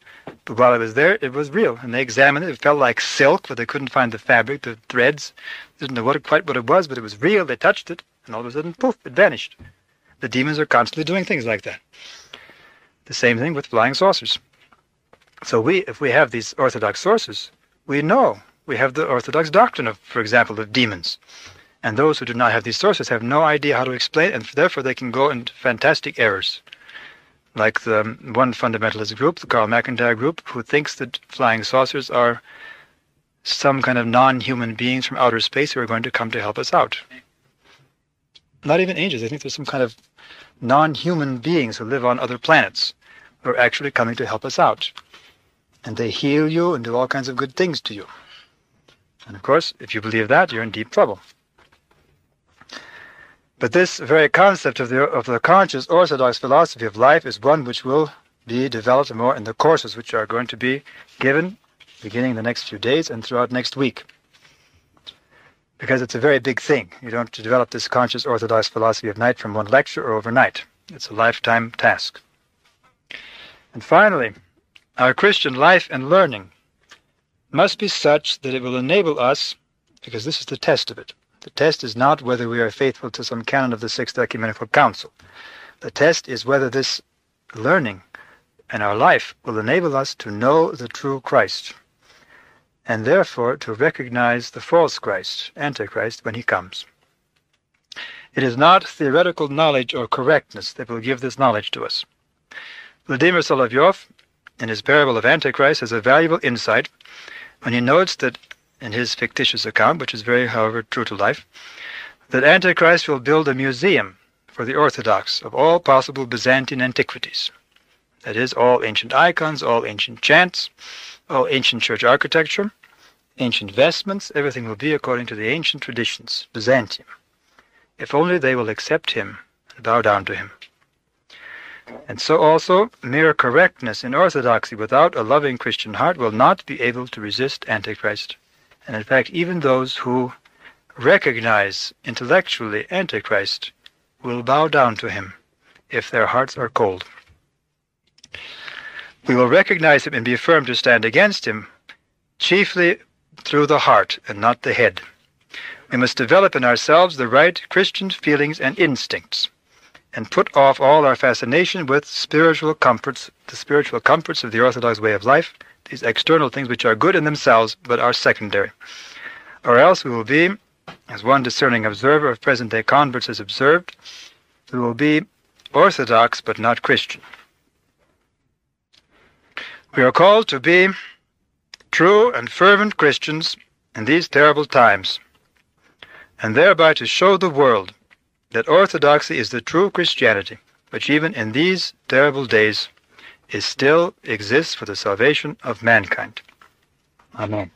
But while it was there, it was real, and they examined it. It felt like silk, but they couldn't find the fabric, the threads. They didn't know what, quite what it was, but it was real. They touched it, and all of a sudden, poof, it vanished. The demons are constantly doing things like that. The same thing with flying saucers. So we, if we have these orthodox sources, we know we have the orthodox doctrine of, for example, of demons. And those who do not have these sources have no idea how to explain, and therefore they can go into fantastic errors. Like the um, one fundamentalist group, the Carl McIntire group, who thinks that flying saucers are some kind of non-human beings from outer space who are going to come to help us out. Not even angels. I think there's some kind of non-human beings who live on other planets who are actually coming to help us out. And they heal you and do all kinds of good things to you. And of course, if you believe that, you're in deep trouble. But this very concept of the, of the conscious orthodox philosophy of life is one which will be developed more in the courses which are going to be given beginning the next few days and throughout next week. because it's a very big thing. You don't develop this conscious orthodox philosophy of night from one lecture or overnight. It's a lifetime task. And finally, our Christian life and learning must be such that it will enable us, because this is the test of it. The test is not whether we are faithful to some canon of the Sixth Ecumenical Council. The test is whether this learning and our life will enable us to know the true Christ, and therefore to recognize the false Christ, Antichrist, when he comes. It is not theoretical knowledge or correctness that will give this knowledge to us. Vladimir Solovyov, in his parable of Antichrist, has a valuable insight when he notes that, in his fictitious account, which is very, however, true to life, that Antichrist will build a museum for the Orthodox of all possible Byzantine antiquities. That is, all ancient icons, all ancient chants, all ancient church architecture, ancient vestments, everything will be according to the ancient traditions, Byzantium, if only they will accept him and bow down to him. And so also, mere correctness in orthodoxy without a loving Christian heart will not be able to resist Antichrist. And in fact, even those who recognize intellectually Antichrist will bow down to him if their hearts are cold. We will recognize him and be firm to stand against him, chiefly through the heart and not the head. We must develop in ourselves the right Christian feelings and instincts and put off all our fascination with spiritual comforts, the spiritual comforts of the Orthodox way of life, these external things which are good in themselves but are secondary. Or else we will be, as one discerning observer of present day converts has observed, we will be Orthodox but not Christian. We are called to be true and fervent Christians in these terrible times, and thereby to show the world that orthodoxy is the true Christianity, which even in these terrible days is still exists for the salvation of mankind. Amen.